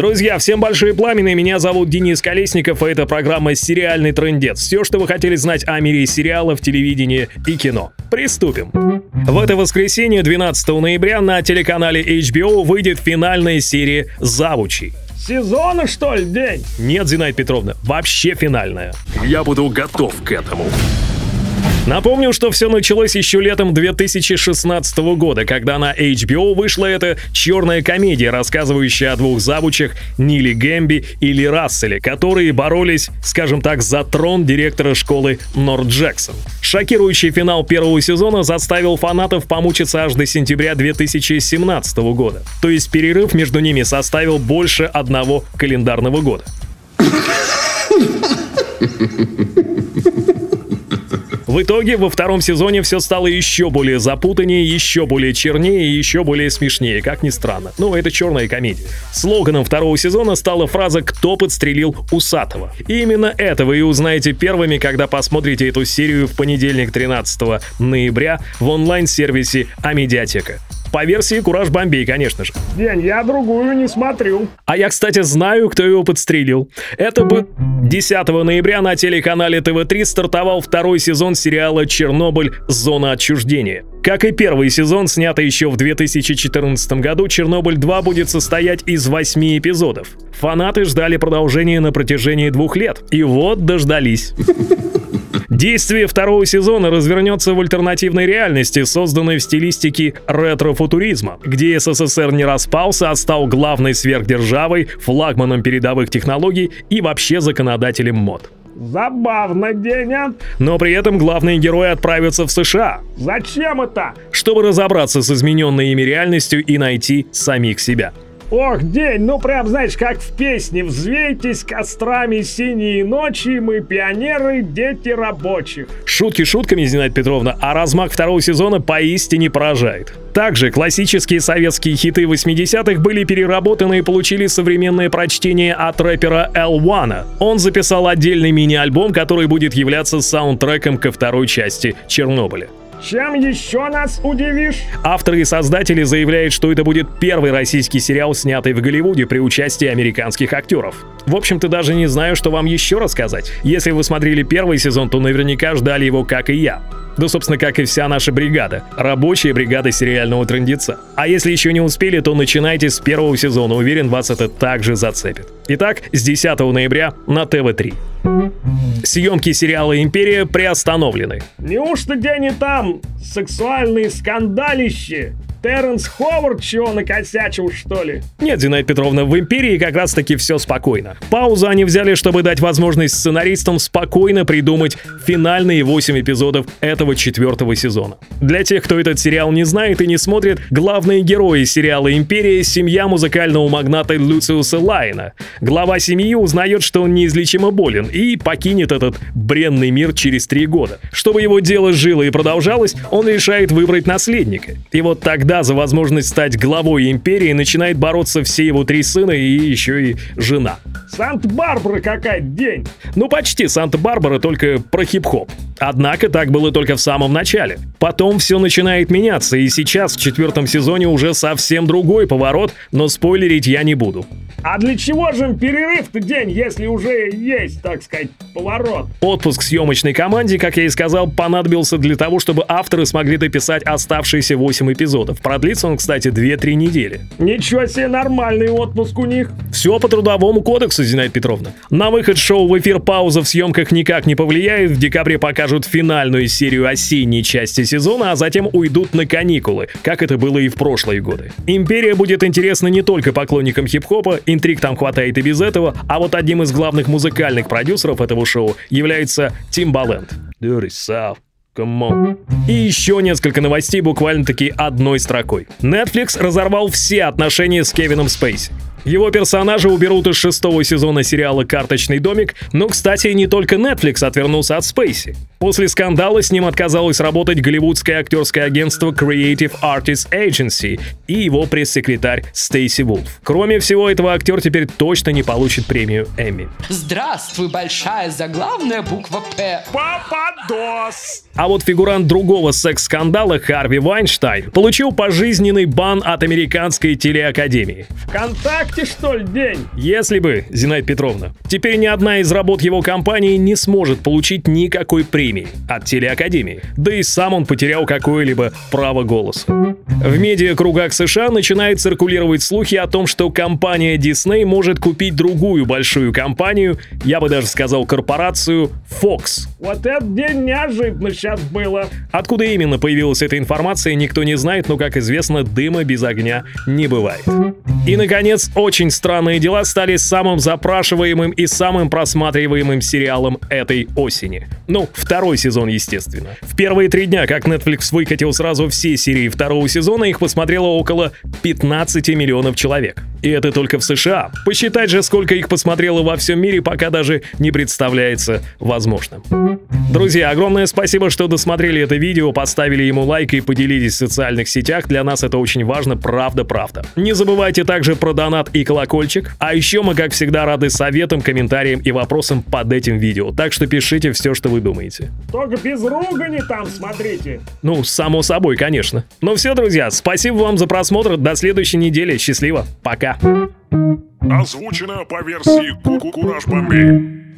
Друзья, всем большие пламенные, меня зовут Денис Колесников, и это программа «Сериальный трендец». Все, что вы хотели знать о мире сериалов, телевидения и кино. Приступим. В это воскресенье, 12 ноября, на телеканале HBO выйдет финальная серия «Завучи». Сезона, что ли, день? Нет, Зинаида Петровна, вообще финальная. Я буду готов к этому. Напомню, что все началось еще летом 2016 года, когда на HBO вышла эта черная комедия, рассказывающая о двух завучах Нили Гэмби или Расселе, которые боролись, скажем так, за трон директора школы Норд Джексон. Шокирующий финал первого сезона заставил фанатов помучиться аж до сентября 2017 года. То есть перерыв между ними составил больше одного календарного года. В итоге во втором сезоне все стало еще более запутаннее, еще более чернее и еще более смешнее, как ни странно. Ну, это черная комедия. Слоганом второго сезона стала фраза «Кто подстрелил Усатого?». И именно это вы и узнаете первыми, когда посмотрите эту серию в понедельник 13 ноября в онлайн-сервисе Амедиатека. По версии Кураж Бомбей, конечно же. День, я другую не смотрю. А я, кстати, знаю, кто его подстрелил. Это бы 10 ноября на телеканале ТВ-3 стартовал второй сезон сериала «Чернобыль. Зона отчуждения». Как и первый сезон, снятый еще в 2014 году, «Чернобыль 2» будет состоять из восьми эпизодов. Фанаты ждали продолжения на протяжении двух лет. И вот дождались. Действие второго сезона развернется в альтернативной реальности, созданной в стилистике ретро-футуризма, где СССР не распался, а стал главной сверхдержавой, флагманом передовых технологий и вообще законодателем мод. Забавно, Деня. Но при этом главные герои отправятся в США. Зачем это? Чтобы разобраться с измененной ими реальностью и найти самих себя. Ох, день, ну прям, знаешь, как в песне «Взвейтесь кострами синие ночи, мы пионеры, дети рабочих». Шутки шутками, Зинаида Петровна, а размах второго сезона поистине поражает. Также классические советские хиты 80-х были переработаны и получили современное прочтение от рэпера L1. Он записал отдельный мини-альбом, который будет являться саундтреком ко второй части Чернобыля. Чем еще нас удивишь? Авторы и создатели заявляют, что это будет первый российский сериал, снятый в Голливуде при участии американских актеров. В общем-то, даже не знаю, что вам еще рассказать. Если вы смотрели первый сезон, то наверняка ждали его, как и я. Да, собственно, как и вся наша бригада. Рабочая бригада сериального трендеца. А если еще не успели, то начинайте с первого сезона. Уверен, вас это также зацепит. Итак, с 10 ноября на ТВ-3. Съемки сериала «Империя» приостановлены. Неужто день и там сексуальные скандалищи? Терренс Ховард чего накосячил, что ли? Нет, Зинаида Петровна, в «Империи» как раз-таки все спокойно. Паузу они взяли, чтобы дать возможность сценаристам спокойно придумать финальные 8 эпизодов этого четвертого сезона. Для тех, кто этот сериал не знает и не смотрит, главные герои сериала «Империя» — семья музыкального магната Люциуса Лайна. Глава семьи узнает, что он неизлечимо болен и покинет этот бренный мир через три года. Чтобы его дело жило и продолжалось, он решает выбрать наследника. И вот тогда тогда за возможность стать главой империи начинает бороться все его три сына и еще и жена. Санта-Барбара какая день! Ну почти Санта-Барбара, только про хип-хоп. Однако так было только в самом начале. Потом все начинает меняться, и сейчас в четвертом сезоне уже совсем другой поворот, но спойлерить я не буду. А для чего же перерыв-то день, если уже есть, так сказать, поворот? Отпуск съемочной команде, как я и сказал, понадобился для того, чтобы авторы смогли дописать оставшиеся 8 эпизодов. Продлится он, кстати, 2-3 недели. Ничего себе, нормальный отпуск у них. Все по трудовому кодексу, Зинаида Петровна. На выход шоу в эфир пауза в съемках никак не повлияет. В декабре покажут финальную серию осенней части сезона, а затем уйдут на каникулы, как это было и в прошлые годы. Империя будет интересна не только поклонникам хип-хопа, интриг там хватает и без этого, а вот одним из главных музыкальных продюсеров этого шоу является Timbaland. Dirty South. Come on. И еще несколько новостей буквально-таки одной строкой. Netflix разорвал все отношения с Кевином Спейси. Его персонажа уберут из шестого сезона сериала «Карточный домик», но, кстати, не только Netflix отвернулся от Спейси. После скандала с ним отказалось работать голливудское актерское агентство Creative Artists Agency и его пресс-секретарь Стейси Вулф. Кроме всего этого, актер теперь точно не получит премию Эмми. Здравствуй, большая заглавная буква «П». Пападос! А вот фигурант другого секс-скандала Харви Вайнштайн получил пожизненный бан от американской телеакадемии. ВКонтакте, что ли, день? Если бы, Зинаида Петровна. Теперь ни одна из работ его компании не сможет получить никакой премии от телеакадемии. Да и сам он потерял какое-либо право голоса. В медиакругах США начинают циркулировать слухи о том, что компания Disney может купить другую большую компанию, я бы даже сказал корпорацию Fox. Вот этот день неожиданно сейчас было. Откуда именно появилась эта информация, никто не знает, но, как известно, дыма без огня не бывает. И, наконец, «Очень странные дела» стали самым запрашиваемым и самым просматриваемым сериалом этой осени. Ну, второй сезон, естественно. В первые три дня, как Netflix выкатил сразу все серии второго сезона, их посмотрело около 15 миллионов человек. И это только в США. Посчитать же, сколько их посмотрело во всем мире, пока даже не представляется возможным. Друзья, огромное спасибо, что досмотрели это видео, поставили ему лайк и поделились в социальных сетях. Для нас это очень важно, правда-правда. Не забывайте также про донат и колокольчик. А еще мы, как всегда, рады советам, комментариям и вопросам под этим видео. Так что пишите все, что вы думаете. Только без ругани там смотрите. Ну, само собой, конечно. Ну все, друзья, спасибо вам за просмотр. До следующей недели. Счастливо. Пока. Озвучено по версии Кураж Бомбей.